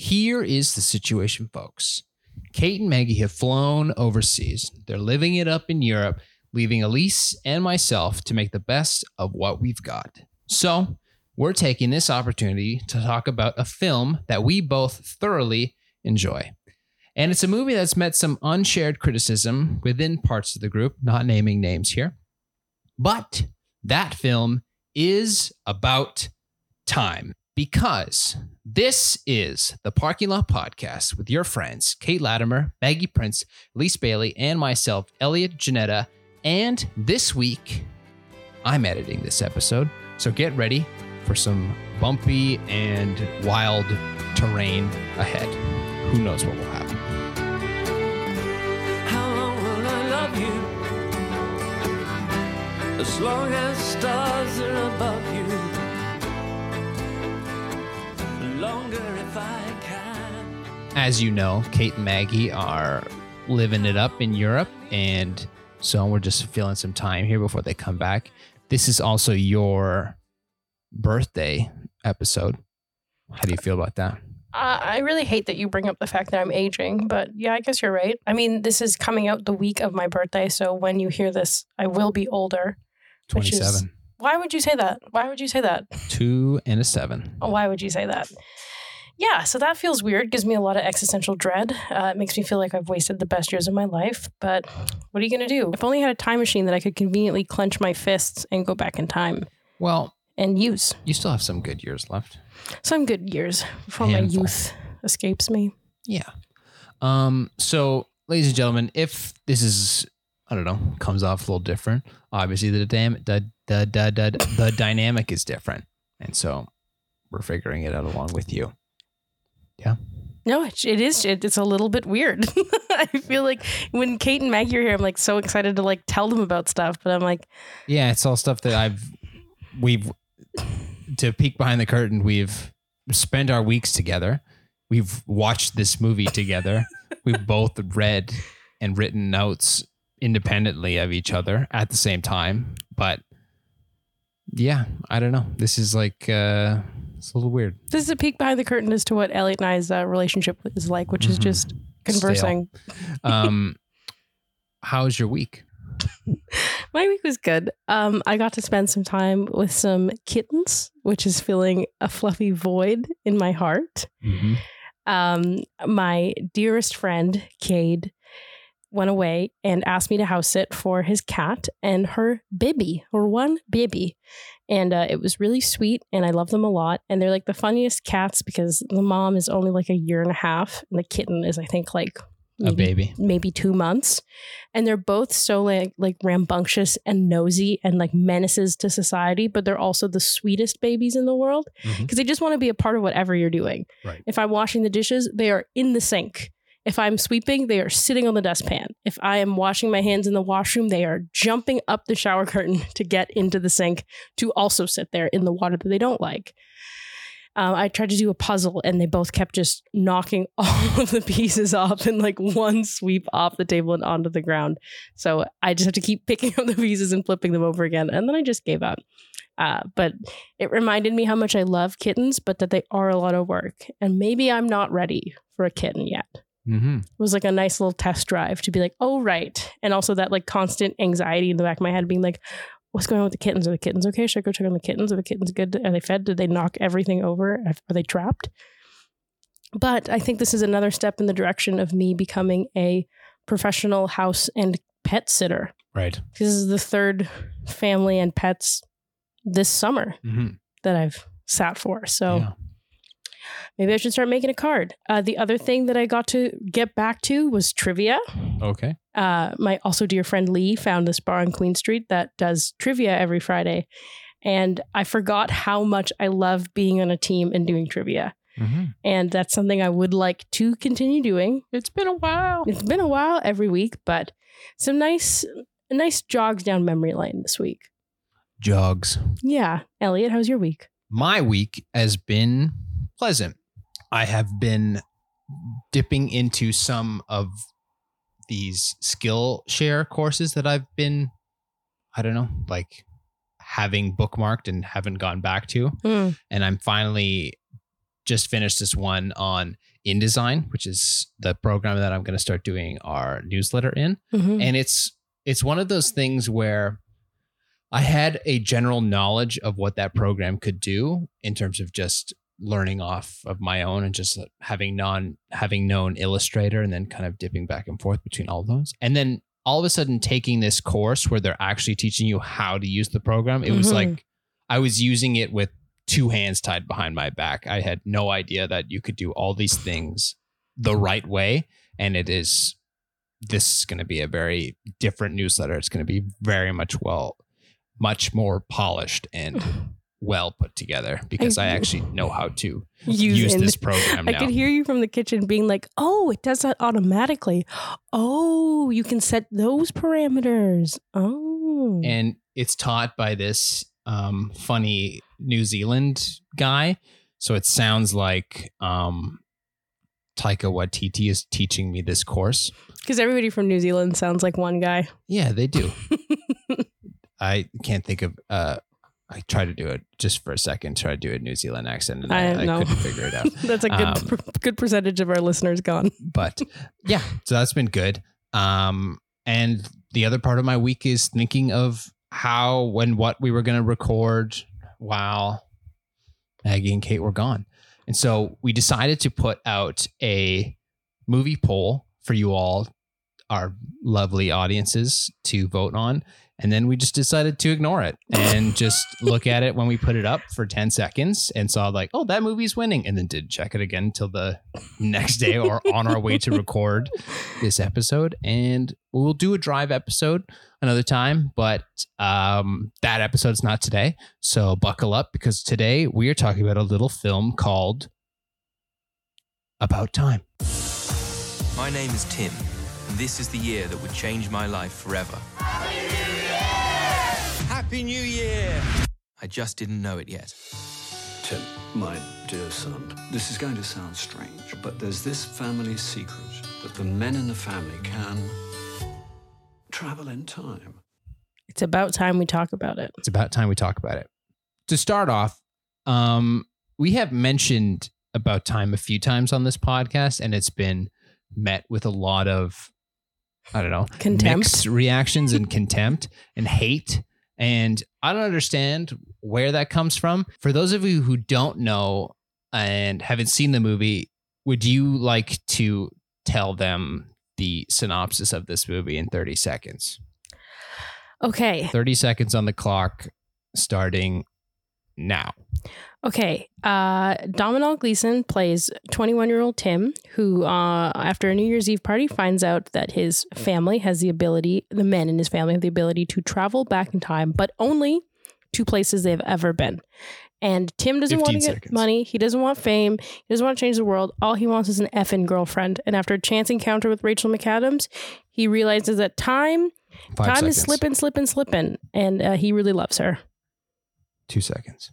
Here is the situation, folks. Kate and Maggie have flown overseas. They're living it up in Europe, leaving Elise and myself to make the best of what we've got. So, we're taking this opportunity to talk about a film that we both thoroughly enjoy. And it's a movie that's met some unshared criticism within parts of the group, not naming names here. But that film is about time because this is the Parking Lot Podcast with your friends, Kate Latimer, Maggie Prince, Elise Bailey, and myself, Elliot Janetta. And this week, I'm editing this episode. So get ready for some bumpy and wild terrain ahead. Who knows what will happen? How long will I love you? As long as stars are above you. As you know, Kate and Maggie are living it up in Europe. And so we're just feeling some time here before they come back. This is also your birthday episode. How do you feel about that? Uh, I really hate that you bring up the fact that I'm aging, but yeah, I guess you're right. I mean, this is coming out the week of my birthday, so when you hear this, I will be older. Which is- 27. Why would you say that? Why would you say that? Two and a seven. Oh, Why would you say that? Yeah, so that feels weird. Gives me a lot of existential dread. Uh, it makes me feel like I've wasted the best years of my life. But what are you going to do? If only I had a time machine that I could conveniently clench my fists and go back in time Well, and use you still have some good years left. some good years before my youth escapes me. Yeah. Um, so ladies and gentlemen, if this is I don't know, comes off a little different, obviously the damn the, the, the, the, the dynamic is different. And so we're figuring it out along with you. Yeah. No, it, it is. It, it's a little bit weird. I feel like when Kate and Maggie are here, I'm like so excited to like tell them about stuff, but I'm like, Yeah, it's all stuff that I've we've to peek behind the curtain, we've spent our weeks together. We've watched this movie together. we've both read and written notes independently of each other at the same time. But yeah, I don't know. This is like uh it's a little weird. this is a peek behind the curtain as to what Elliot and I's uh, relationship is like, which is Mhm. just conversing. Um how's your week? My week was good. Um, I got to spend some time with some kittens, which is filling a fluffy void in my heart. um, my dearest friend, Cade, went away and asked me to house sit for his cat and her baby, or one baby. And uh, it was really sweet, and I love them a lot. And they're like the funniest cats because the mom is only like a year and a half, and the kitten is, I think, like A baby. maybe two months. And they're both so like like rambunctious and nosy and like menaces to society, but they're also the sweetest babies in the world because they just want to be a part of whatever you're doing. Right. If I'm washing the dishes, they are in the sink. If I'm sweeping, they are sitting on the dustpan. If I am washing my hands in the washroom, they are jumping up the shower curtain to get into the sink to also sit there in the water that they don't like. Um, I tried to do a puzzle and they both kept just knocking all of the pieces off in like one sweep off the table and onto the ground. So I just have to keep picking up the pieces and flipping them over again. And then I just gave up. Uh, but it reminded me how much I love kittens, but that they are a lot of work. And maybe I'm not ready for a kitten yet. Mm-hmm. It was like a nice little test drive to be like, oh, right. And also that like constant anxiety in the back of my head being like, what's going on with the kittens? Are the kittens okay? Should I go check on the kittens? Are the kittens good? Are they fed? Did they knock everything over? Are they trapped? But I think this is another step in the direction of me becoming a professional house and pet sitter. Right. This is the third family and pets this summer Mm-hmm. that I've sat for. So Yeah. Maybe I should start making a card. Uh, the other thing that I got to get back to was trivia. Okay. Uh, my also dear friend Lee found this bar on Queen Street that does trivia every Friday. And I forgot how much I love being on a team and doing trivia. Mm-hmm. And that's something I would like to continue doing. It's been a while. It's been a while every week, but some nice nice jogs down memory lane this week. Jogs. Yeah. Elliot, how's your week? my week has been pleasant. I have been dipping into some of these Skillshare courses that I've been, I don't know, like having bookmarked and haven't gone back to. Mm. And I'm finally just finished this one on InDesign, which is the program that I'm going to start doing our newsletter in Mhm. and it's it's one of those things where I had a general knowledge of what that program could do in terms of just learning off of my own and just having non having known Illustrator and then kind of dipping back and forth between all those. And then all of a sudden taking this course where they're actually teaching you how to use the program, it was Mhm. like I was using it with two hands tied behind my back. I had no idea that you could do all these things the right way and it is this is going to be a very different newsletter. It's going to be very much well, much more polished and well put together because I, I- actually know how to Use use this program I now. could hear you from the kitchen being like, "Oh, it does that automatically. Oh, you can set those parameters. Oh, and it's taught by this um, funny New Zealand guy. So it sounds like um, Taika Waititi is teaching me this course. because everybody from New Zealand sounds like one guy. Yeah, they do. I can't think of. Uh, I tried to do it just for a second. Try to do a New Zealand accent, and I, I I, couldn't figure it out. That's a good Um, good percentage of our listeners gone. But yeah, so that's been good. Um, and the other part of my week is thinking of how, when, what we were going to record while Maggie and Kate were gone. And so we decided to put out a movie poll for you all, our lovely audiences, to vote on. And then we just decided to ignore it and just look at it when we put it up for 10 seconds and saw, like, oh, that movie's winning. And then didn't check it again until the next day or on our way to record this episode. And we'll do a drive episode another time, but um, that episode's not today. So buckle up because today we are talking about a little film called About Time. My name is Tim, and this is the year that would change my life forever. Happy New Year! I just didn't know it yet. Tim, my dear son, this is going to sound strange, but there's this family secret that the men in the family can travel in time. It's about time we talk about it. It's about time we talk about it. To start off, um, we have mentioned About Time a few times on this podcast, and it's been met with a lot of, I don't know, Contempt. mixed reactions and contempt and hate. And I don't understand where that comes from. For those of you who don't know and haven't seen the movie, would you like to tell them the synopsis of this movie in 30 seconds? Okay. 30 seconds on the clock starting now. Okay. Uh, Domhnall Gleeson plays 21 year old Tim, who, uh, after a New Year's Eve party, finds out that his family has the ability, the men in his family have the ability to travel back in time, but only to places they've ever been. And Tim doesn't want to get seconds. money. He doesn't want fame. He doesn't want to change the world. All he wants is an effing girlfriend. And after a chance encounter with Rachel McAdams, he realizes that time, Five time seconds. is slipping, slipping, slipping. And uh, he really loves her. Two seconds.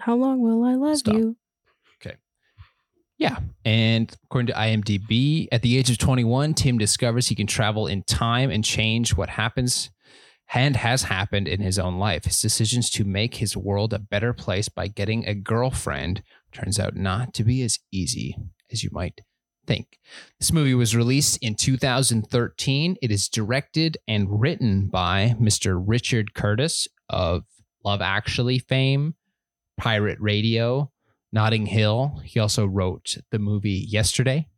How long will I love Stop. you? Okay. Yeah. And according to IMDb, at the age of 21, Tim discovers he can travel in time and change what happens and has happened in his own life. His decisions to make his world a better place by getting a girlfriend turns out not to be as easy as you might think. This movie was released in 2013. It is directed and written by Mr. Richard Curtis of Love Actually fame, Pirate Radio, Notting Hill. He also wrote the movie Yesterday,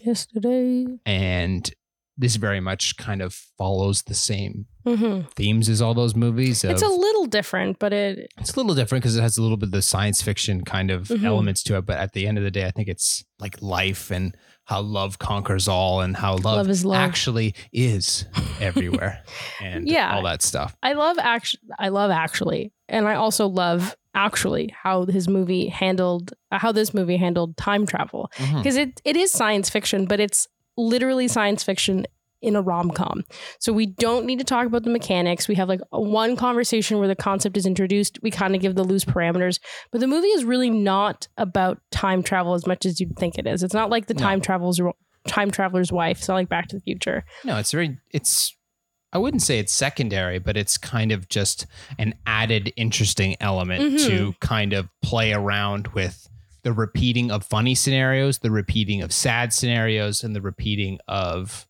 Yesterday. and this very much kind of follows the same hmm themes as all those movies. It's of- a little different, but it it's a little different because it has a little bit of the science fiction kind of Mhm. elements to it. But at the end of the day, I think it's like life and how love conquers all and how love, Love is love. actually is everywhere and Yeah. all that stuff. I love act I love actually, and I also love actually how his movie handled how this movie handled time travel mm-hmm. because it it is science fiction, but it's literally science fiction in a rom com. So we don't need to talk about the mechanics. We have like one conversation where the concept is introduced. We kind of give the loose parameters, but the movie is really not about time travel as much as you'd think it is. It's not like the No. time travels time traveler's wife. It's not like Back to the Future. No, it's very it's I wouldn't say it's secondary, but it's kind of just an added interesting element Mhm. to kind of play around with the repeating of funny scenarios, the repeating of sad scenarios, and the repeating of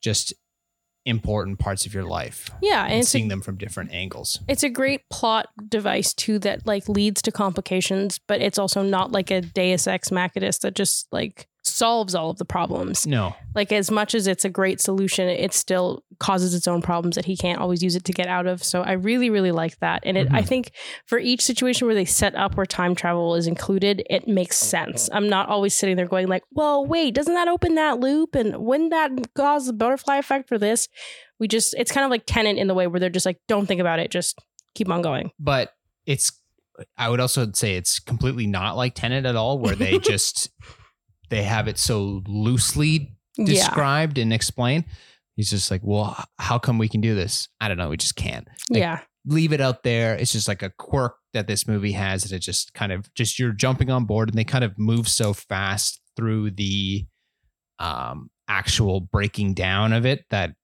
just important parts of your life Yeah, and and it's a seeing them from different angles. it's a great plot device too that like leads to complications, but it's also not like a Deus Ex Machina that just like solves all of the problems. No, Like as much as it's a great solution, it still causes its own problems that he can't always use it to get out of. So I really, really like that. And it, I Mhm. think for each situation where they set up where time travel is included, it makes sense. I'm not always sitting there going like, well, wait, doesn't that open that loop? And wouldn't that cause the butterfly effect for this? We just, it's kind of like Tenet in the way where they're just like, don't think about it, just keep on going. but it's. I would also say it's completely not like Tenet at all, where they just they have it so loosely Yeah. described and explained. He's just like, well, how come we can do this? I don't know. We just can't. Like, Yeah. leave it out there. It's just like a quirk that this movie has that it just kind of just you're jumping on board and they kind of move so fast through the um actual breaking down of it that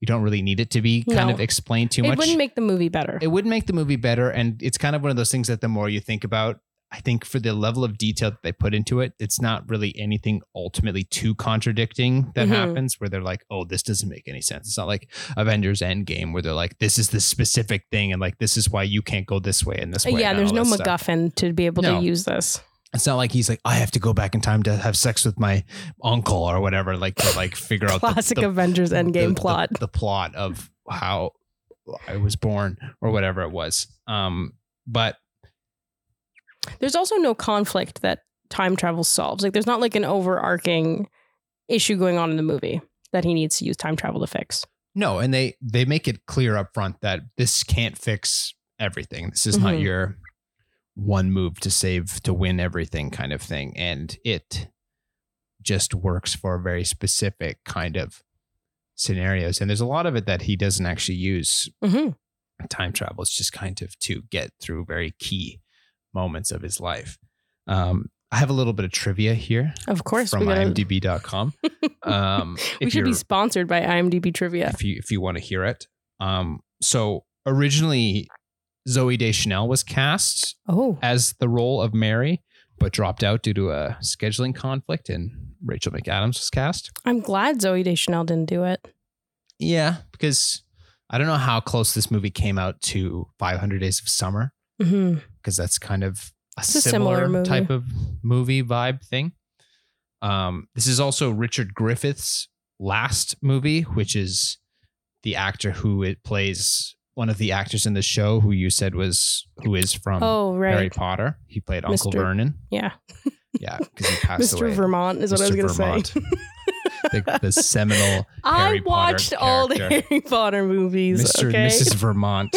you don't really need it to be kind No. of explained too much. It wouldn't make the movie better. it wouldn't make the movie better and it's kind of one of those things that the more you think about I think for the level of detail that they put into it, it's not really anything ultimately too contradicting that Mhm. happens where they're like, oh, this doesn't make any sense. It's not like Avengers Endgame where they're like, this is the specific thing and like, this is why you can't go this way and this way. Yeah, there's no that stuff. MacGuffin to be able No. to use this. It's not like he's like, I have to go back in time to have sex with my uncle or whatever, like to like figure out the- Classic the, Avengers Endgame the- plot. the, the plot of how I was born or whatever it was. Um, but there's also no conflict that time travel solves. Like there's not like an overarching issue going on in the movie that he needs to use time travel to fix. No, and they they make it clear up front that this can't fix everything. This is not Mhm. your one move to save to win everything kind of thing, and it just works for very specific kind of scenarios. And there's a lot of it that he doesn't actually use hmm time travel. It's just kind of to get through very key moments of his life. Um, I have a little bit of trivia here Of course, from gotta, IMDb.com. Um, we should be sponsored by IMDb Trivia. if you if you want to hear it. Um, so originally, Zooey Deschanel was cast Oh, as the role of Mary, but dropped out due to a scheduling conflict, and Rachel McAdams was cast. I'm glad Zooey Deschanel didn't do it. Yeah, because I don't know how close this movie came out to 500 Days of Summer, because that's kind of a, similar, similar type of movie vibe thing. Um, this is also Richard Griffith's last movie, which is the actor who it plays one of the actors in the show who you said was who is from oh, right. Harry. Potter. He played Uncle Vernon. Yeah. Yeah, because he passed Mr. away. Vermont is what I was going to say. Vermont. the, the seminal I Harry Potter watched all the. Harry Potter movies. Mr. Okay, and Mrs. Vermont,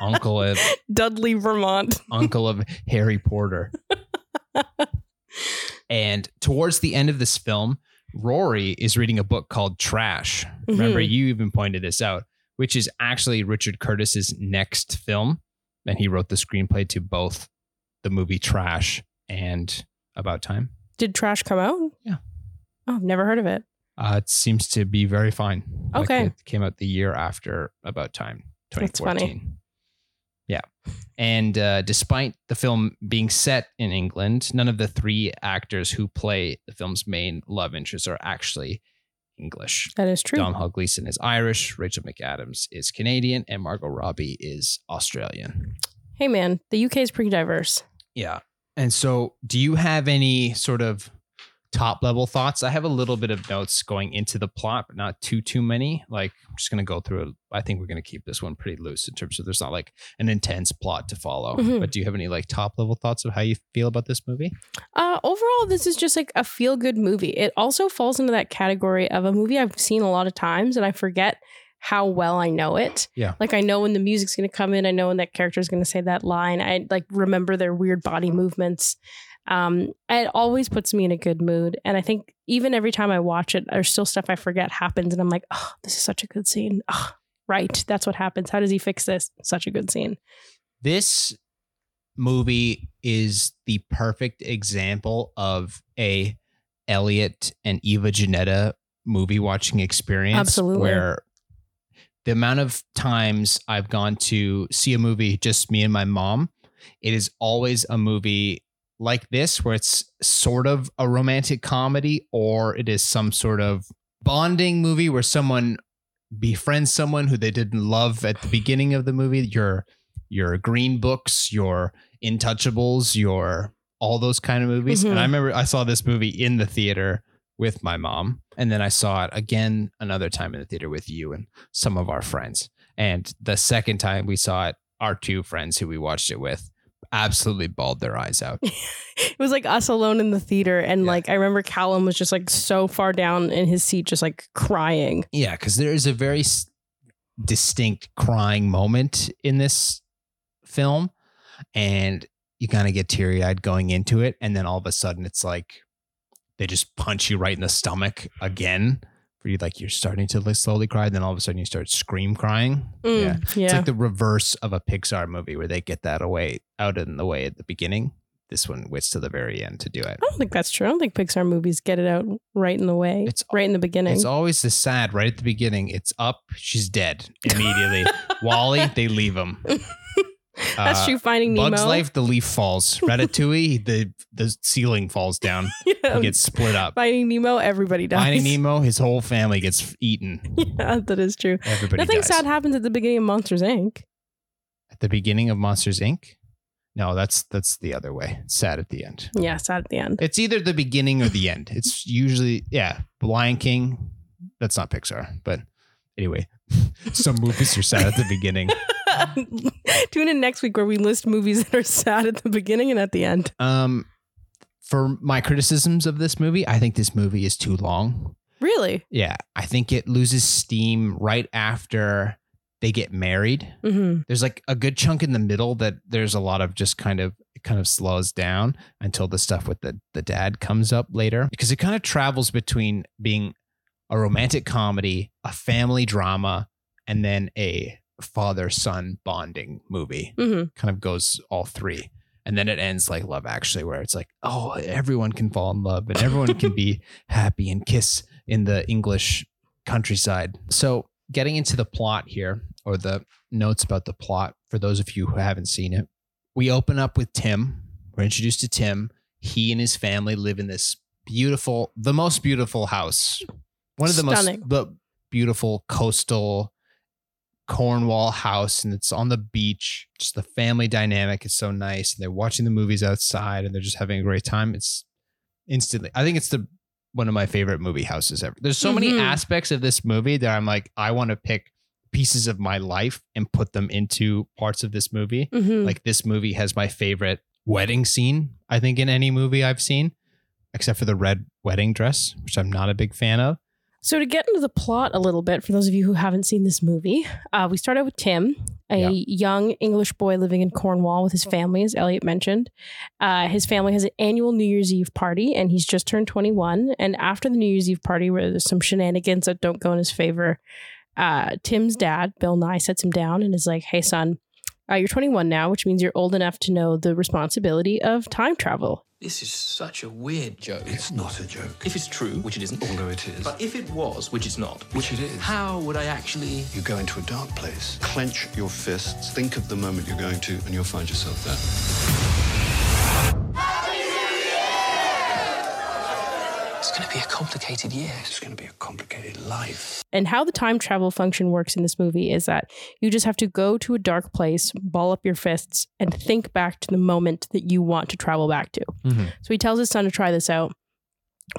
uncle of Dudley Vermont. uncle of Harry Porter. and towards the end of this film, Rory is reading a book called Trash. Remember, Mhm. you even pointed this out, which is actually Richard Curtis's next film. And he wrote the screenplay to both the movie Trash and About Time. Did Trash come out? Yeah. Oh, I've never heard of it. Uh, it seems to be very fine. Like, Okay. it came out the year after About Time, That's funny. 2014. Yeah. And uh, despite the film being set in England, none of the three actors who play the film's main love interests are actually English. That is true. Domhnall Gleeson is Irish, Rachel McAdams is Canadian, and Margot Robbie is Australian. Hey, man, the UK is pretty diverse. Yeah. And so, do you have any sort of top level thoughts? I have a little bit of notes going into the plot, but not too too many. Like, I'm just going to go through it. I think we're going to keep this one pretty loose in terms of there's not like an intense plot to follow. Mhm. But do you have any like top level thoughts of how you feel about this movie? Uh, overall, this is just like a feel good movie. It also falls into that category of a movie I've seen a lot of times and I forget how well I know it. Yeah. Like I know when the music's going to come in, I know when that character is going to say that line. I like remember their weird body movements. Um, it always puts me in a good mood. And I think even every time I watch it, there's still stuff I forget happens. And I'm like, oh, this is such a good scene. Oh, right. That's what happens. How does he fix this? Such a good scene. This movie is the perfect example of a Elliot and Eva Janetta movie watching experience. Absolutely. Where the amount of times I've gone to see a movie, just me and my mom, it is always a movie like this, where it's sort of a romantic comedy, or it is some sort of bonding movie where someone befriends someone who they didn't love at the beginning of the movie. Your your Green Books, your Intouchables, your all those kind of movies. Mhm. And I remember I saw this movie in the theater with my mom, and then I saw it again another time in the theater with you and some of our friends. And the second time we saw it, our two friends who we watched it with absolutely bawled their eyes out. It was like us alone in the theater, and Yeah. like I remember Callum was just like so far down in his seat, just like crying. Yeah, because there is a very s- distinct crying moment in this film, and you kind of get teary eyed going into it, and then all of a sudden it's like they just punch you right in the stomach again. For you, like you're starting to like, slowly cry, then all of a sudden you start scream crying. Yeah, Mm, yeah. it's like the reverse of a Pixar movie where they get that away out in the way at the beginning. This one waits to the very end to do it. I don't think that's true. I don't think Pixar movies get it out right in the way, It's- right in the beginning. It's always the sad right at the beginning. It's up, she's dead immediately. WALL-E, they leave him. that's uh, true. Finding Nemo. Bugs Life, the leaf falls. Ratatouille, the the ceiling falls down. Yeah. He gets split up. Finding Nemo, everybody dies. Finding Nemo, his whole family gets eaten. yeah, that is true. Everybody Nothing dies. sad happens at the beginning of Monsters Inc. At the beginning of Monsters Inc. No, that's that's the other way. It's sad at the end. Yeah, sad at the end. It's either the beginning or the end. It's usually yeah. Lion King. That's not Pixar, but anyway, some movies are sad at the beginning. Tune in next week where we list movies that are sad at the beginning and at the end. Um, for my criticisms of this movie, I think this movie is too long. Really? Yeah, I think it loses steam right after they get married. hmm There's like a good chunk in the middle that there's a lot of just kind of it kind of slows down until the stuff with the the dad comes up later because it kind of travels between being a romantic comedy, a family drama, and then a father son bonding movie hmm kind of goes all three. And then it ends like Love Actually, where it's like, oh, everyone can fall in love and everyone can be happy and kiss in the English countryside. So, getting into the plot here, or the notes about the plot for those of you who haven't seen it, we open up with Tim. We're introduced to Tim. He and his family live in this beautiful, the most beautiful house. One of the Stunning. most the beautiful coastal Cornwall house and it's on the beach. Just the family dynamic is so nice. And they're watching the movies outside and they're just having a great time. It's instantly, I think it's the one of my favorite movie houses ever. There's so many Mhm. aspects of this movie that I'm like, I want to pick pieces of my life and put them into parts of this movie. hmm Like this movie has my favorite wedding scene, I think, in any movie I've seen, except for the red wedding dress, which I'm not a big fan of. So to get into the plot a little bit, for those of you who haven't seen this movie, uh, we start out with Tim, a Yeah. young English boy living in Cornwall with his family, as Elliot mentioned. Uh, his family has an annual New Year's Eve party, and he's just turned 21. And after the New Year's Eve party, where there's some shenanigans that don't go in his favor, uh, Tim's dad, Bill Nighy, sets him down and is like, "Hey, son." Uh, you're 21 now, which means you're old enough to know the responsibility of time travel. This is such a weird joke. It's not a joke. If it's true, which it isn't, Although it is. but if it was, which it's not, Which it is. how would I actually? You go into a dark place, clench your fists, think of the moment you're going to, and you'll find yourself there. It's going to be a complicated year. It's going to be a complicated life. And how the time travel function works in this movie is that you just have to go to a dark place, ball up your fists, and think back to the moment that you want to travel back to. Mm-hmm. So he tells his son to try this out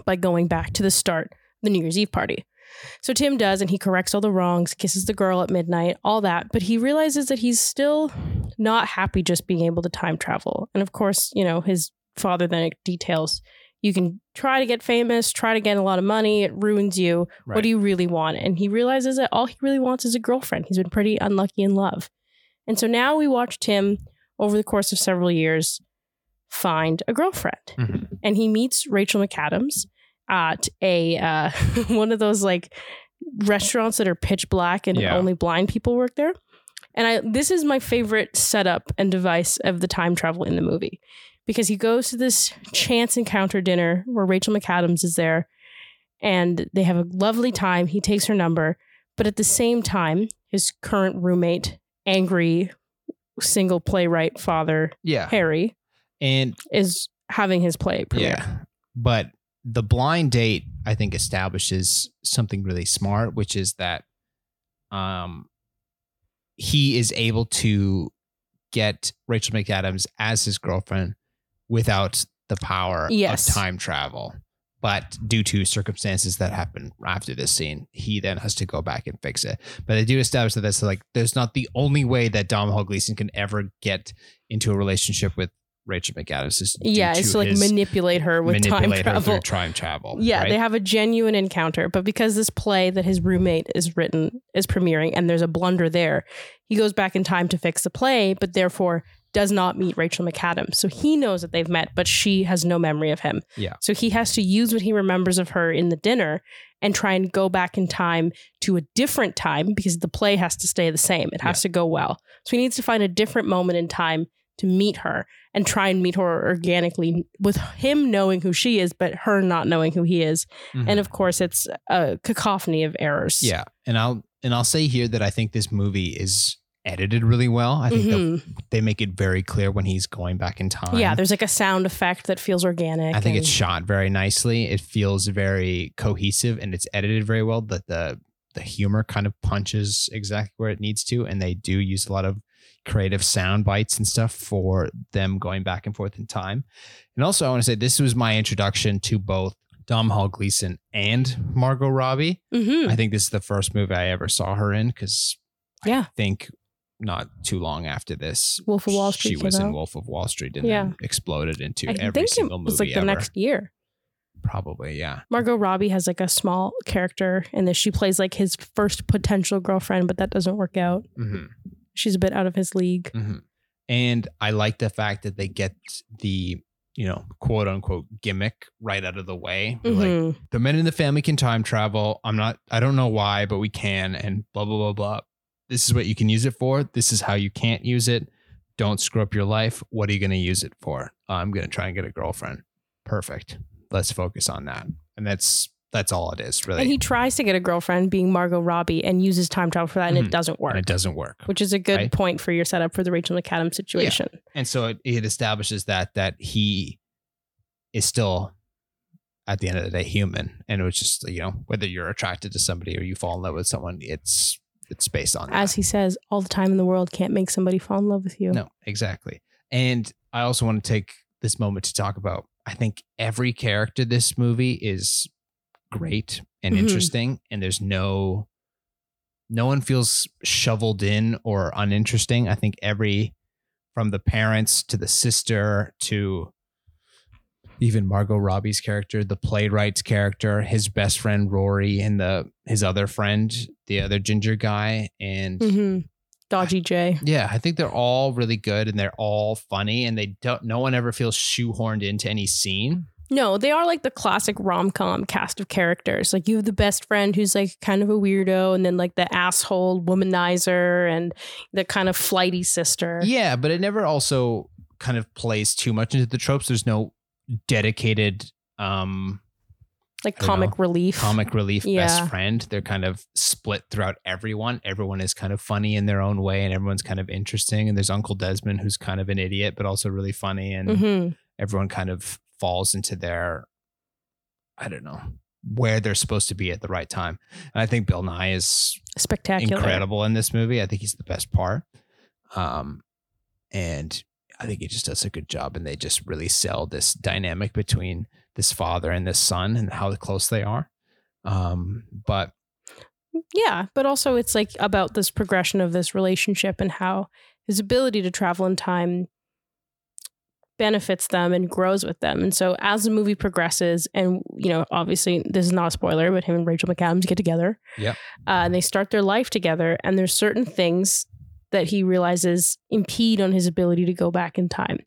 by going back to the start of the New Year's Eve party. So Tim does, and he corrects all the wrongs, kisses the girl at midnight, all that. But he realizes that he's still not happy just being able to time travel. And of course, you know, his father then details you can try to get famous, try to get a lot of money, it ruins you. What do you really want? And he realizes that all he really wants is a girlfriend. He's been pretty unlucky in love. And so now we watch Tim over the course of several years find a girlfriend. Mhm. And he meets Rachel McAdams at a uh, one of those like restaurants that are pitch black and Yeah. only blind people work there. And I this is my favorite setup and device of the time travel in the movie. Because he goes to this chance encounter dinner where Rachel McAdams is there and they have a lovely time. He takes her number, but at the same time, his current roommate, angry single playwright father Yeah. Harry, And is having his play premiere. Yeah. But the blind date, I think, establishes something really smart, which is that um he is able to get Rachel McAdams as his girlfriend without the power Yes. of time travel. But due to circumstances that happen after this scene, he then has to go back and fix it. But they do establish that that's like there's not the only way that Dom Gleeson can ever get into a relationship with Rachel McAdams. Is Yeah, it's to like manipulate her with time her travel. time travel. Yeah, right? they have a genuine encounter, but because this play that his roommate is written is premiering and there's a blunder there, he goes back in time to fix the play, but therefore does not meet Rachel McAdams. So he knows that they've met, but she has no memory of him. Yeah. So he has to use what he remembers of her in the dinner and try and go back in time to a different time because the play has to stay the same. It has to go well. So he needs to find a different moment in time to meet her and try and meet her organically with him knowing who she is, but her not knowing who he is. Mhm. And of course, it's a cacophony of errors. yeah, and I'll and I'll say here that I think this movie is edited really well. I think Mhm. they make it very clear when he's going back in time. yeah, there's like a sound effect that feels organic. I think it's shot very nicely. It feels very cohesive and it's edited very well. That the the humor kind of punches exactly where it needs to, and they do use a lot of creative sound bites and stuff for them going back and forth in time. And also, I want to say this was my introduction to both Dom Hall Gleeson and Margot Robbie. Mhm. I think this is the first movie I ever saw her in because Yeah. I think not too long after this, Wolf of Wall Street she was in out. Wolf of Wall Street and Yeah. then exploded into I every think it single movie was like the ever. next year. Probably, yeah. Margot Robbie has like a small character in this. She plays like his first potential girlfriend, but that doesn't work out. hmm She's a bit out of his league. hmm And I like the fact that they get the you know quote unquote gimmick right out of the way. Like Mhm. the men in the family can time travel. I'm not. I don't know why, but we can. And blah blah blah blah. This is what you can use it for. This is how you can't use it. Don't screw up your life. What are you going to use it for? I'm going to try and get a girlfriend. Perfect. Let's focus on that. And that's that's all it is really. And he tries to get a girlfriend, being Margot Robbie, and uses time travel for that, and Mhm. it doesn't work. and it doesn't work. which is a good Right. point for your setup for the Rachel McAdams situation. and so it, it establishes that that he is still at the end of the day human and it was just you know whether you're attracted to somebody or you fall in love with someone it's it's based on As that. he says, all the time in the world can't make somebody fall in love with you. no exactly and i also want to take this moment to talk about i think every character this movie is great and Mhm. interesting and there's no no one feels shoveled in or uninteresting i think every from the parents to the sister to even Margot Robbie's character, the playwright's character, his best friend Rory, and the his other friend, the other ginger guy, and hmm Dodgy J. yeah, I think they're all really good and they're all funny, and they don't. No one ever feels shoehorned into any scene. No, they are like the classic rom com cast of characters. Like you have the best friend who's like kind of a weirdo, and then like the asshole womanizer and the kind of flighty sister. Yeah, but it never also kind of plays too much into the tropes. There's no dedicated um like comic relief. comic relief Yeah. best friend. They're kind of split throughout everyone. Everyone is kind of funny in their own way, and everyone's kind of interesting. And there's Uncle Desmond, who's kind of an idiot, but also really funny. And hmm everyone kind of falls into their, I don't know, where they're supposed to be at the right time. And I think Bill Nighy is Spectacular. incredible in this movie. I think he's the best part. Um, and I think he just does a good job. And they just really sell this dynamic between this father and this son and how close they are. Um, but Yeah, but also it's like about this progression of this relationship and how his ability to travel in time benefits them and grows with them. And so as the movie progresses, and you know, obviously this is not a spoiler, but him and Rachel McAdams get together. Yep. Uh, and they start their life together, and there's certain things that he realizes impede on his ability to go back in time.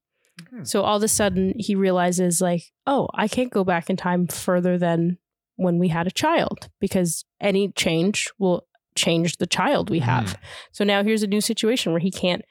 Hmm. So all of a sudden he realizes like, oh, I can't go back in time further than when we had a child because any change will change the child we hmm. have. So now here's a new situation where he can't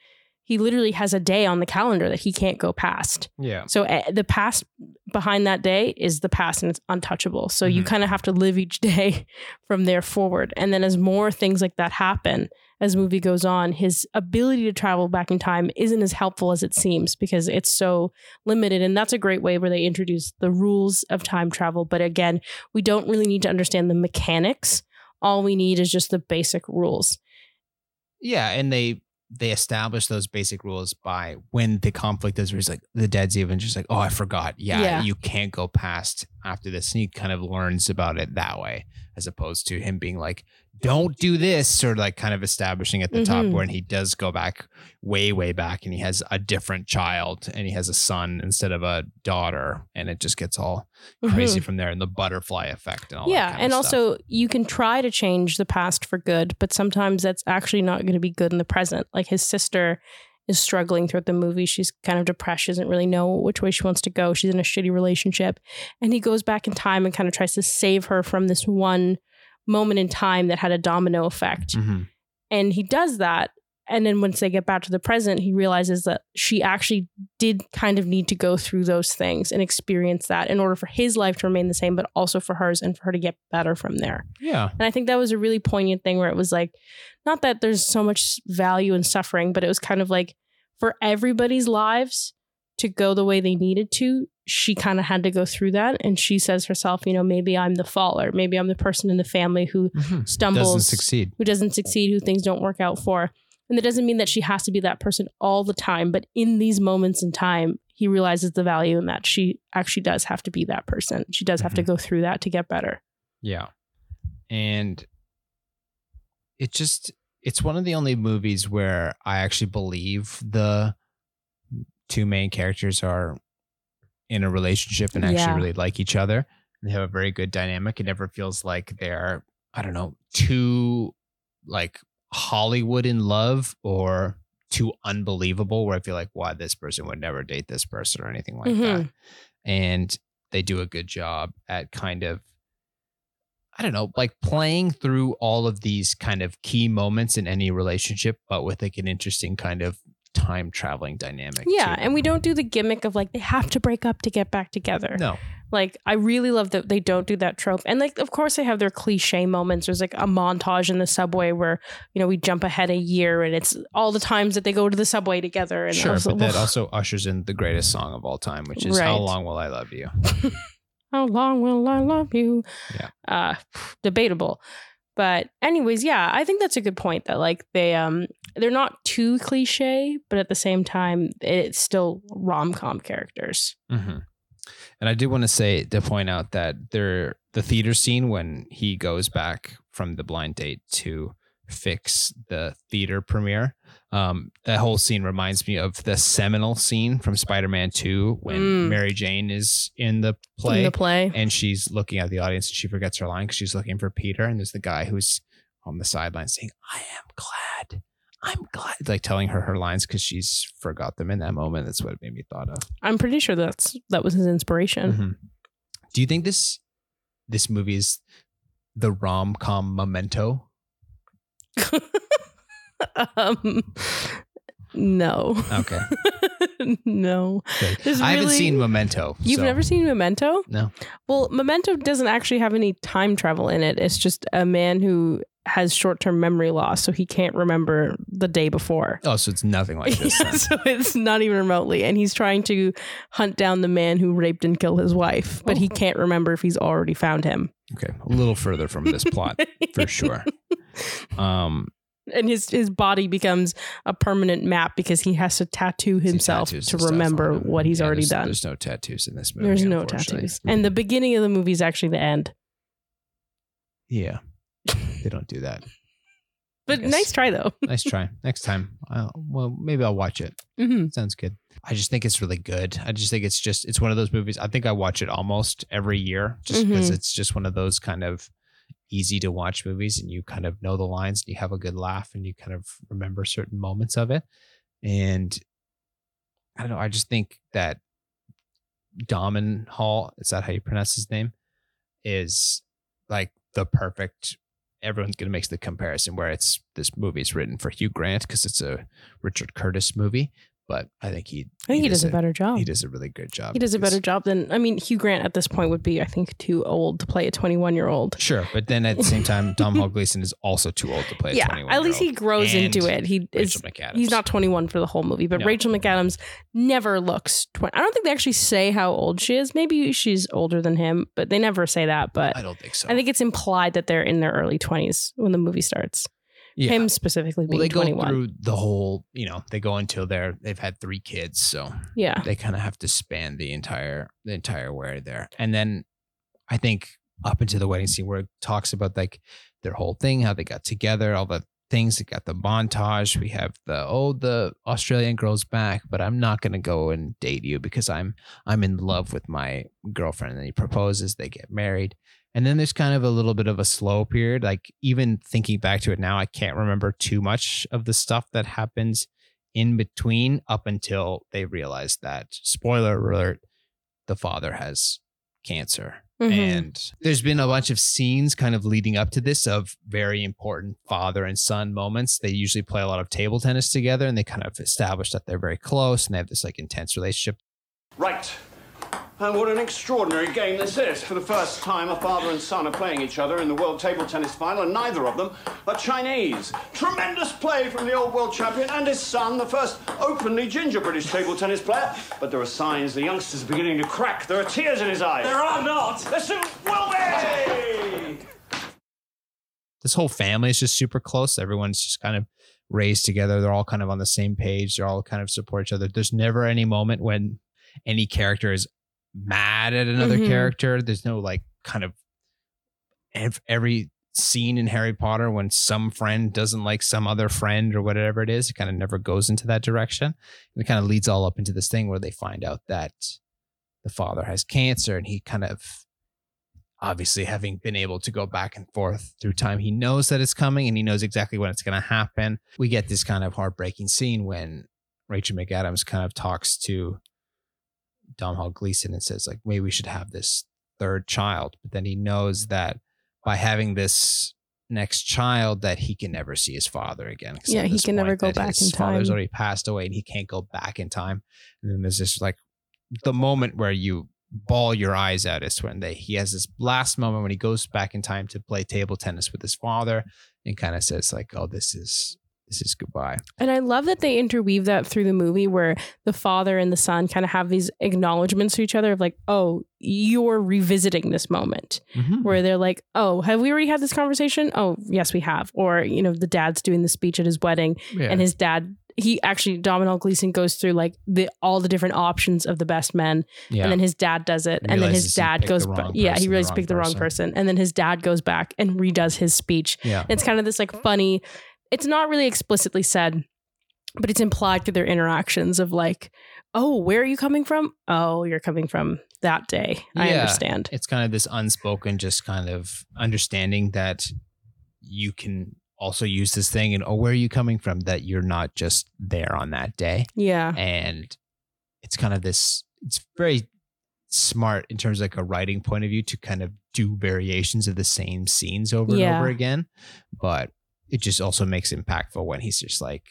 he literally has a day on the calendar that he can't go past. Yeah. So uh, the past behind that day is the past and it's untouchable. So you Mhm. kind of have to live each day from there forward. And then as more things like that happen, as the movie goes on, his ability to travel back in time isn't as helpful as it seems because it's so limited. And that's a great way where they introduce the rules of time travel. But again, we don't really need to understand the mechanics. All we need is just the basic rules. Yeah, and they they establish those basic rules by when the conflict is where like the dad's even just like, Oh, I forgot. Yeah, Yeah. you can't go past after this. And he kind of learns about it that way, as opposed to him being like, Don't do this, or like kind of establishing at the top Mhm. when he does go back way, way back and he has a different child and he has a son instead of a daughter, and it just gets all crazy from there and the butterfly effect and all that Mm-hmm. yeah. of And stuff. also, you can try to change the past for good, but sometimes that's actually not going to be good in the present. Like his sister is struggling throughout the movie. She's kind of depressed. She doesn't really know which way she wants to go. She's in a shitty relationship. And he goes back in time and kind of tries to save her from this one moment in time that had a domino effect. Mhm. And he does that. And then once they get back to the present, he realizes that she actually did kind of need to go through those things and experience that in order for his life to remain the same, but also for hers and for her to get better from there. yeah. And I think that was a really poignant thing where it was like, not that there's so much value in suffering, but it was kind of like for everybody's lives to go the way they needed to, she kind of had to go through that. And she says herself, you know, maybe I'm the faller. Maybe I'm the person in the family who Mhm. stumbles, Doesn't succeed. who doesn't succeed, who things don't work out for. And that doesn't mean that she has to be that person all the time, but in these moments in time, he realizes the value in that she actually does have to be that person. She does have to go through that to get better. Yeah. And it just it's one of the only movies where I actually believe the two main characters are in a relationship and actually Yeah. really like each other. They have a very good dynamic. It never feels like they're, I don't know, too like Hollywood in love or too unbelievable where I feel like, why this person would never date this person or anything like that. Mhm. And they do a good job at kind of I don't know, like playing through all of these kind of key moments in any relationship, but with like an interesting kind of time traveling dynamic. Yeah, to and we don't do the gimmick of like they have to break up to get back together. No. Like I really love that they don't do that trope. And like of course they have their cliche moments. There's like a montage in the subway where, you know, we jump ahead a year and it's all the times that they go to the subway together and Sure, was but that also ushers in the greatest song of all time, which is "How Long Will I Love You." How long will I love you? Yeah. Uh debatable. But anyways, yeah, I think that's a good point that like they um they're not too cliche, but at the same time it's still rom-com characters. hmm And I do want to say to point out that there, the theater scene when he goes back from the blind date to fix the theater premiere. Um, that whole scene reminds me of the seminal scene from Spider-Man Two when Mm. Mary Jane is in the play. In the play. and she's looking at the audience and she forgets her line because she's looking for Peter. And there's the guy who's on the sideline saying, I am glad. I'm glad. Like telling her her lines because she's forgot them in that moment. That's what it made me thought of. I'm pretty sure that's that was his inspiration. Mhm. Do you think this this movie is the rom com memento? um, no. Okay. no. Good. There's I haven't seen Memento. You've so- never seen Memento? No. Well, Memento doesn't actually have any time travel in it. It's just a man who has short term memory loss, so he can't remember the day before. Oh, so it's nothing like this. Yeah, so it's not even remotely. And he's trying to hunt down the man who raped and killed his wife, but Oh. he can't remember if he's already found him. Okay. A little further from this plot for sure. Um, and his his body becomes a permanent map because he has to tattoo himself to remember what he's Yeah, already there's- done. There's no tattoos in this movie. There's no tattoos. And the beginning of the movie is actually the end. Yeah. They don't do that. But nice try though. Nice try. Next time. I'll, well, maybe I'll watch it. hmm Sounds good. I just think it's really good. I just think it's just it's one of those movies. I think I watch it almost every year just because Mhm. it's just one of those kind of easy to watch movies and you kind of know the lines and you have a good laugh and you kind of remember certain moments of it. And I don't know, I just think that Damen Hall, is that how you pronounce his name? Is like the perfect everyone's going to make the comparison where it's this movie is written for Hugh Grant because it's a Richard Curtis movie, but I think he I think he, does a better job. he does a really good job. He does a better job than I mean Hugh Grant at this point would be I think too old to play a 21 year old. Sure, but then at the same time, Dom Hall Gleeson is also too old to play. A Yeah, at least he grows into it. He is McAdams. he's not 21 for the whole movie, but No. Rachel McAdams never looks 20. I don't think they actually say how old she is. Maybe she's older than him, but they never say that. But I don't think so. I think it's implied that they're in their early 20s when the movie starts. Yeah. Him specifically well, being they go 21. through the whole. You know, they go until they're they've had three kids, so yeah. they kind of have to span the entire the entire way there. And then I think up into the wedding scene where it talks about like their whole thing, how they got together, all the things. They got the montage. We have the oh the Australian girl's back, but I'm not gonna go and date you because I'm I'm in love with my girlfriend. And he proposes. They get married. And then there's kind of a little bit of a slow period. Like even thinking back to it now, I can't remember too much of the stuff that happens in between up until they realize that spoiler alert the father has cancer Mhm. and there's been a bunch of scenes kind of leading up to this of very important father and son moments they usually play a lot of table tennis together and they kind of establish that they're very close and they have this like intense relationship Right. And what an extraordinary game this is. For the first time, a father and son are playing each other in the World Table Tennis Final, and neither of them are Chinese. Tremendous play from the old world champion and his son, the first openly ginger British table tennis player. But there are signs the youngster's are beginning to crack. There are tears in his eyes. There are not. There soon will be. this whole family is just super close everyone's just kind of raised together they're all kind of on the same page they're all kind of support each other there's never any moment when any character is mad at another Mhm. character. There's no like kind of ev- every scene in harry potter when some friend doesn't like some other friend or whatever it is it kind of never goes into that direction. And it kind of leads all up into this thing where they find out that the father has cancer and he kind of obviously having been able to go back and forth through time he knows that it's coming and he knows exactly when it's going to happen. We get this kind of heartbreaking scene when rachel mcadams kind of talks to Domhnall Gleeson and says like maybe we should have this third child but then he knows that by having this next child that he can never see his father again Yeah, he can never go back his father's already passed away and he can't go back in time. And then there's this like the moment where you ball your eyes out is when they he has this last moment when he goes back in time to play table tennis with his father and kind of says like oh this is this is goodbye And I love that they interweave that through the movie where the father and the son kind of have these acknowledgments to each other of like, oh, you're revisiting this moment. Mm-hmm. Where they're like, oh, have we already had this conversation? Oh, yes, we have. Or, you know, the dad's doing the speech at his wedding yeah. and his dad, he actually, Domhnall Gleeson goes through like the all the different options of the best men. yeah And then his dad does it. And And then his dad goes, the ba- wrong yeah, he really picked the wrong person. And then his dad goes back and redoes his speech. yeah It's kind of this like funny, it's not really explicitly said, but it's implied through their interactions of like, oh, where are you coming from? Oh, you're coming from that day. I Yeah. understand. it's kind of this unspoken just kind of understanding that you can also use this thing and oh where are you coming from that you're not just there on that day Yeah. and it's kind of this it's very smart in terms of like a writing point of view to kind of do variations of the same scenes over and over again but it just also makes impactful when he's just like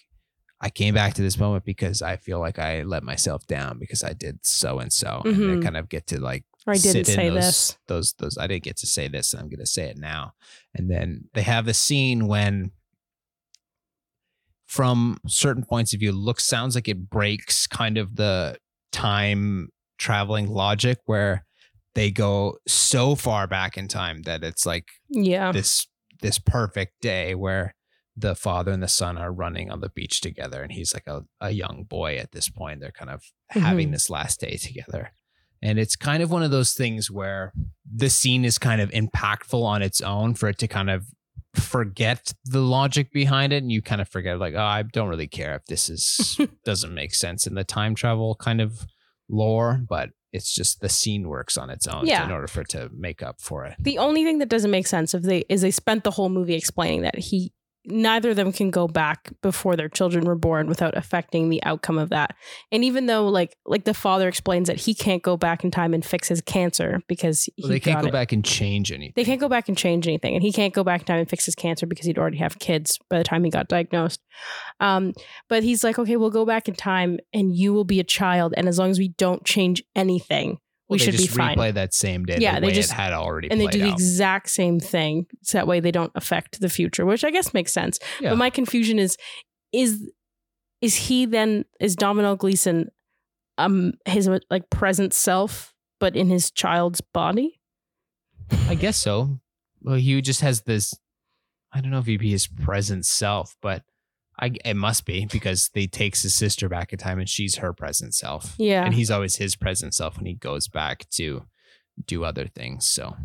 i came back to this moment because i feel like i let myself down because i did so and so and Mhm. they kind of get to like Or I didn't say those, this. those those i didn't get to say this and i'm going to say it now and then they have a scene when from certain points of view looks sounds like it breaks kind of the time traveling logic where they go so far back in time that it's like Yeah. this this perfect day where the father and the son are running on the beach together and he's like a, a young boy at this point they're kind of having Mhm. this last day together and it's kind of one of those things where the scene is kind of impactful on its own for it to kind of forget the logic behind it and you kind of forget like oh i don't really care if this is doesn't make sense in the time travel kind of lore but it's just the scene works on its own Yeah. in order for it to make up for it The only thing that doesn't make sense if they is they spent the whole movie explaining that he neither of them can go back before their children were born without affecting the outcome of that. And even though like like the father explains that he can't go back in time and fix his cancer because he Well, they can't go it. back and change anything. They can't go back and change anything, and he can't go back in time and fix his cancer because he'd already have kids by the time he got diagnosed. Um, but he's like, okay, we'll go back in time, and you will be a child, and as long as we don't change anything, we Well, should be just fine. replay that same day. Yeah, the they way just- it had already and they do the out. exact same thing, so that way they don't affect the future, which I guess makes sense. Yeah. But my confusion is, is is he then is Domhnall Gleeson, um, his like present self, but in his child's body? I guess so. Well, he just has this. I don't know if he'd be his present self, but I it must be because they takes his sister back in time and she's her present self. Yeah. and he's always his present self when he goes back to do other things. So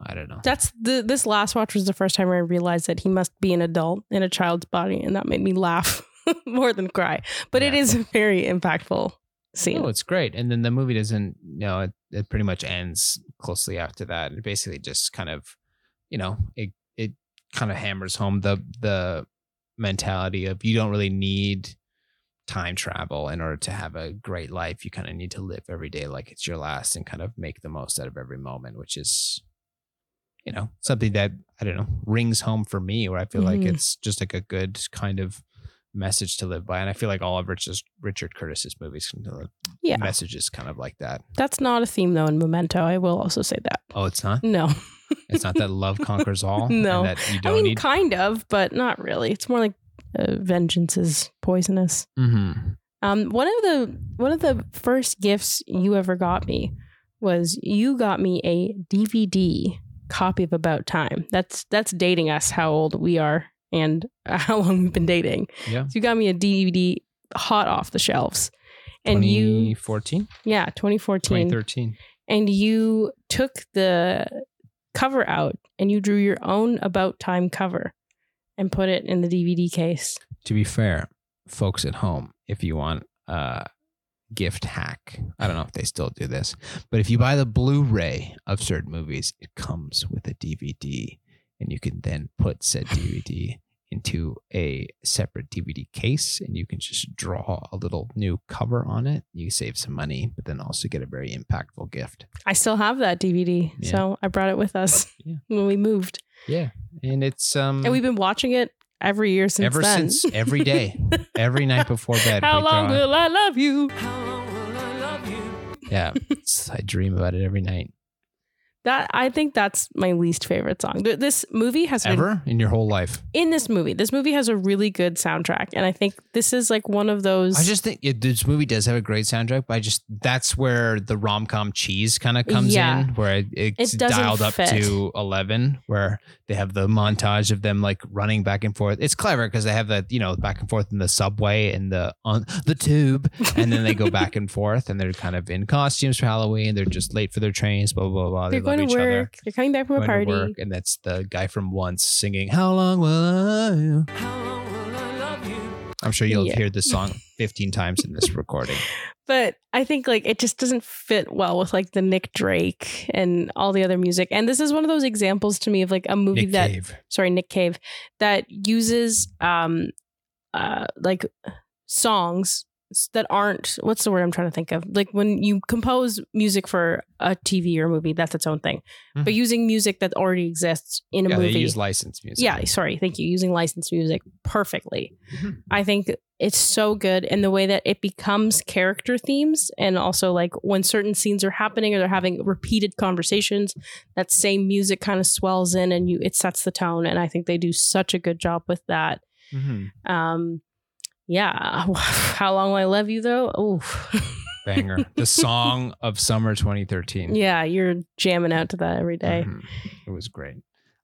I don't know. That's the this last watch was the first time I realized that he must be an adult in a child's body, and that made me laugh more than cry. But it Yeah. is a very impactful scene. No, it's great. And then the movie doesn't, you know, it, it pretty much ends closely after that. It basically just kind of, you know, it it kind of hammers home the the mentality of you don't really need time travel in order to have a great life. You kind of need to live every day like it's your last and kind of make the most out of every moment, which is you know, something that I don't know, rings home for me where I feel like Mhm. it's just like a good kind of message to live by. And I feel like all of Richard, Richard Curtis's movies yeah, messages kind of like that. that's not a theme though in Memento. I will also say that. Oh, it's not. No, It's not that love conquers all. No. and that you I don't mean need. kind of, but not really. It's more like uh, vengeance is poisonous. Mhm. Um, one of the one of the first gifts you ever got me was you got me a DVD copy of About Time. That's that's dating us how old we are and how long we've been dating. Yeah. So you got me a DVD hot off the shelves. And you 2014, yeah, 2014. 2013. And you took the cover out and you drew your own About Time cover and put it in the DVD case. To be fair, folks at home, if you want a gift hack, I don't know if they still do this, but if you buy the Blu-ray of certain movies, it comes with a DVD, and you can then put said DVD into a separate DVD case, and you can just draw a little new cover on it. You save some money, but then also get a very impactful gift. I still have that DVD, Yeah. so I brought it with us Yeah. when we moved, Yeah, and it's um and we've been watching it every year since ever then. since every day, every night before bed. How long draw will I love you? How long will I love you? Yeah, I dream about it every night. That I think that's my least favorite song. Th- This movie has been- Ever in your whole life? in this movie. This movie has a really good soundtrack, and I think this is like one of those. I just think it, this movie does have a great soundtrack, but I just that's where the rom com cheese kind of comes Yeah. in, where it, it's It dialed up fit. to eleven, where they have the montage of them like running back and forth. It's clever because they have that you know back and forth in the subway and the on the tube, and then they go back and forth, and they're kind of in costumes for Halloween. They're just late for their trains, blah blah blah. they're they love going to each other. work. They're coming back from a party. work, and that's the guy from Once singing "How long will I?" How long will I love you? I'm sure you'll Yeah. hear this song 15 times in this recording. But I think like it just doesn't fit well with like the Nick Drake and all the other music. And this is one of those examples to me of like a movie Nick that Cave. sorry, Nick Cave, that uses um uh like songs that aren't what's the word I'm trying to think of? Like when you compose music for a TV or movie, that's its own thing. But Mhm. using music that already exists in a Yeah, they movie. use licensed music. yeah, sorry, thank you. Using licensed music perfectly. Mhm. I think it's so good in the way that it becomes character themes and also like when certain scenes are happening or they're having repeated conversations, that same music kind of swells in and you it sets the tone. And I think they do such a good job with that. Mhm. Um yeah. How long will I love you though? Oh Banger. the song of summer 2013. yeah, you're jamming out to that every day. Mhm. It was great.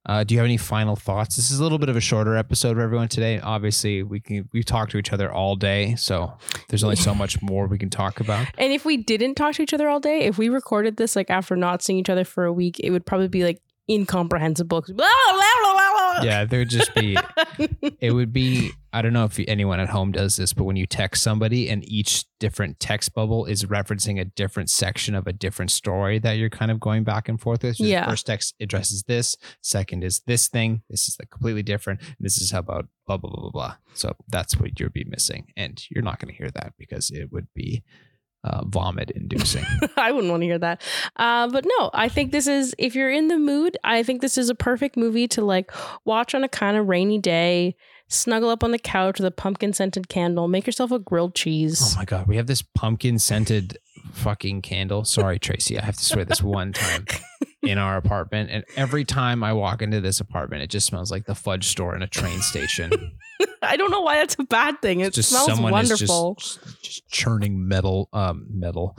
Uh, do you have any final thoughts? This is a little bit of a shorter episode for everyone today. Obviously, we can we've talked to each other all day, so there's only so much more we can talk about. And if we didn't talk to each other all day, if we recorded this like after not seeing each other for a week, it would probably be like incomprehensible. Fuck. Yeah, there would just be. it would be. I don't know if anyone at home does this, but when you text somebody and each different text bubble is referencing a different section of a different story that you're kind of going back and forth with. So Yeah. First text addresses this. Second is this thing. This is like completely different. And this is how about blah blah blah blah blah. So that's what you'll be missing, and you're not going to hear that because it would be uh, vomit inducing. I wouldn't want to hear that. Uh, but no, I think this is, if you're in the mood, I think this is a perfect movie to like watch on a kind of rainy day, snuggle up on the couch with a pumpkin scented candle, make yourself a grilled cheese. Oh my god, we have this pumpkin scented fucking candle. Sorry, Tracy, I have to swear this one time in our apartment, and every time I walk into this apartment, it just smells like the fudge store in a train station. I don't know why that's a bad thing. It just smells wonderful. just, just churning metal, um, metal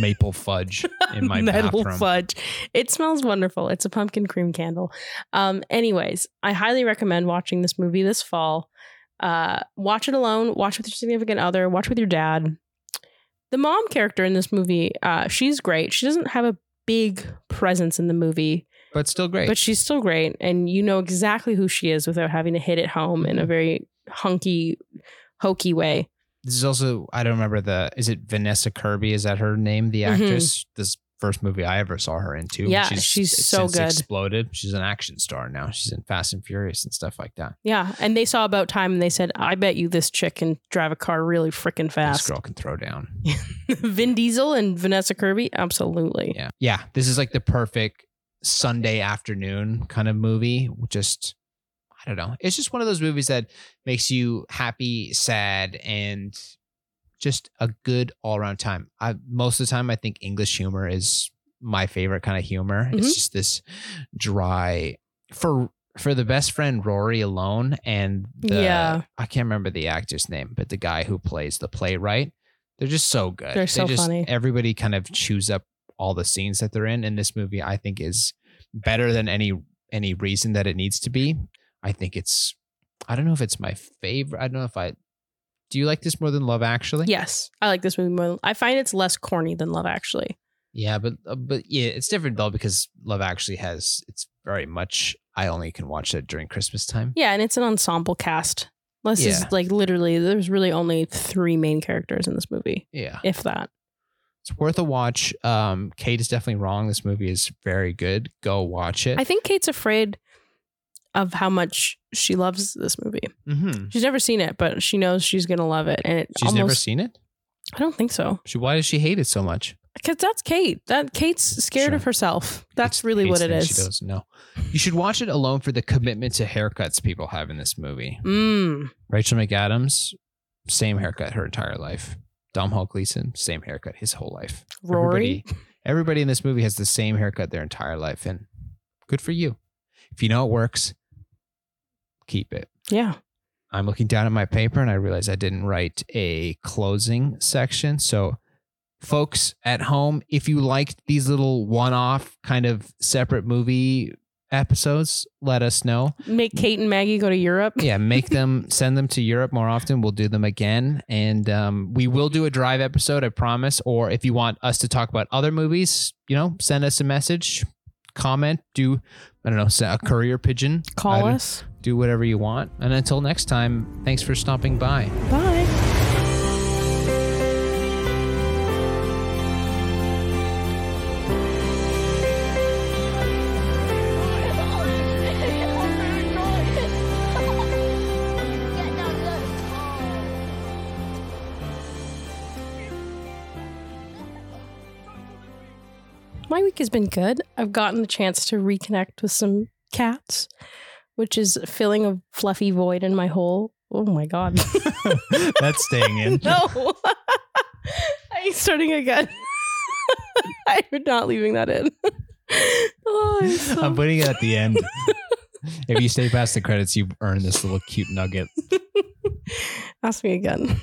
maple fudge in my metal bathroom. fudge. It smells wonderful. It's a pumpkin cream candle. Um, anyways, I highly recommend watching this movie this fall. Uh, watch it alone. Watch with your significant other. Watch with your dad. The mom character in this movie, uh, she's great. She doesn't have a big presence in the movie, but still great. but she's still great, and you know exactly who she is without having to hit it home in a very hunky, hokey way. this is also I don't remember the is it Vanessa Kirby? Is that her name? The Mhm. actress. This first movie I ever saw her into. Yeah, she's so since good. Exploded. She's an action star now. She's in Fast and Furious and stuff like that. Yeah, and they saw about time, and they said, "I bet you this chick can drive a car really freaking fast. This girl can throw down. Vin Diesel and Vanessa Kirby, absolutely. Yeah. Yeah. This is like the perfect Sunday afternoon kind of movie. Just, I don't know. It's just one of those movies that makes you happy, sad, and just a good all around time. I, most of the time, I think English humor is my favorite kind of humor. Mhm. It's just this dry, for, for the best friend Rory alone and the, Yeah. I can't remember the actor's name, but the guy who plays the playwright, they're just so good. They're They so just, funny. Everybody kind of chews up all the scenes that they're in. And this movie, I think, is better than any any reason that it needs to be. I think it's. I don't know if it's my favorite. I don't know if I. Do you like this more than Love Actually? Yes, I like this movie more. I find it's less corny than Love Actually. Yeah, but uh, but yeah, it's different though because Love Actually has it's very much. I only can watch it during Christmas time. Yeah, and it's an ensemble cast. This Yeah. is like literally, there's really only three main characters in this movie, Yeah, if that. it's worth a watch. Um, Kate is definitely wrong. This movie is very good. Go watch it. I think Kate's afraid of how much she loves this movie. mm-hmm. She's never seen it, but she knows she's gonna love it. And it She's almost, never seen it. I don't think so. She, why does she hate it so much? Because that's Kate. That Kate's scared Sure. of herself. That's really what it is. She doesn't know. You should watch it alone for the commitment to haircuts people have in this movie. Mm. Rachel McAdams, same haircut her entire life. Domhnall Gleeson, same haircut his whole life. Rory. Everybody, everybody in this movie has the same haircut their entire life, and good for you. If you know it works, keep it. Yeah. I'm looking down at my paper and I realize I didn't write a closing section. So, folks at home, if you liked these little one off kind of separate movie episodes, let us know. Make Kate and Maggie go to Europe. Yeah, make them send them to Europe more often. We'll do them again. And um, we will do a drive episode, I promise. Or if you want us to talk about other movies, you know, send us a message, comment, do, I don't know, a courier pigeon. Call us. Do whatever you want. And until next time, thanks for stopping by. Bye. My week has been good. I've gotten the chance to reconnect with some cats, which is filling a fluffy void in my hole. Oh my god. That's staying in. no. I'm starting again. I'm not leaving that in. oh, I'm so- I'm putting it at the end. if you stay past the credits, you've earned this little cute nugget. Ask me again.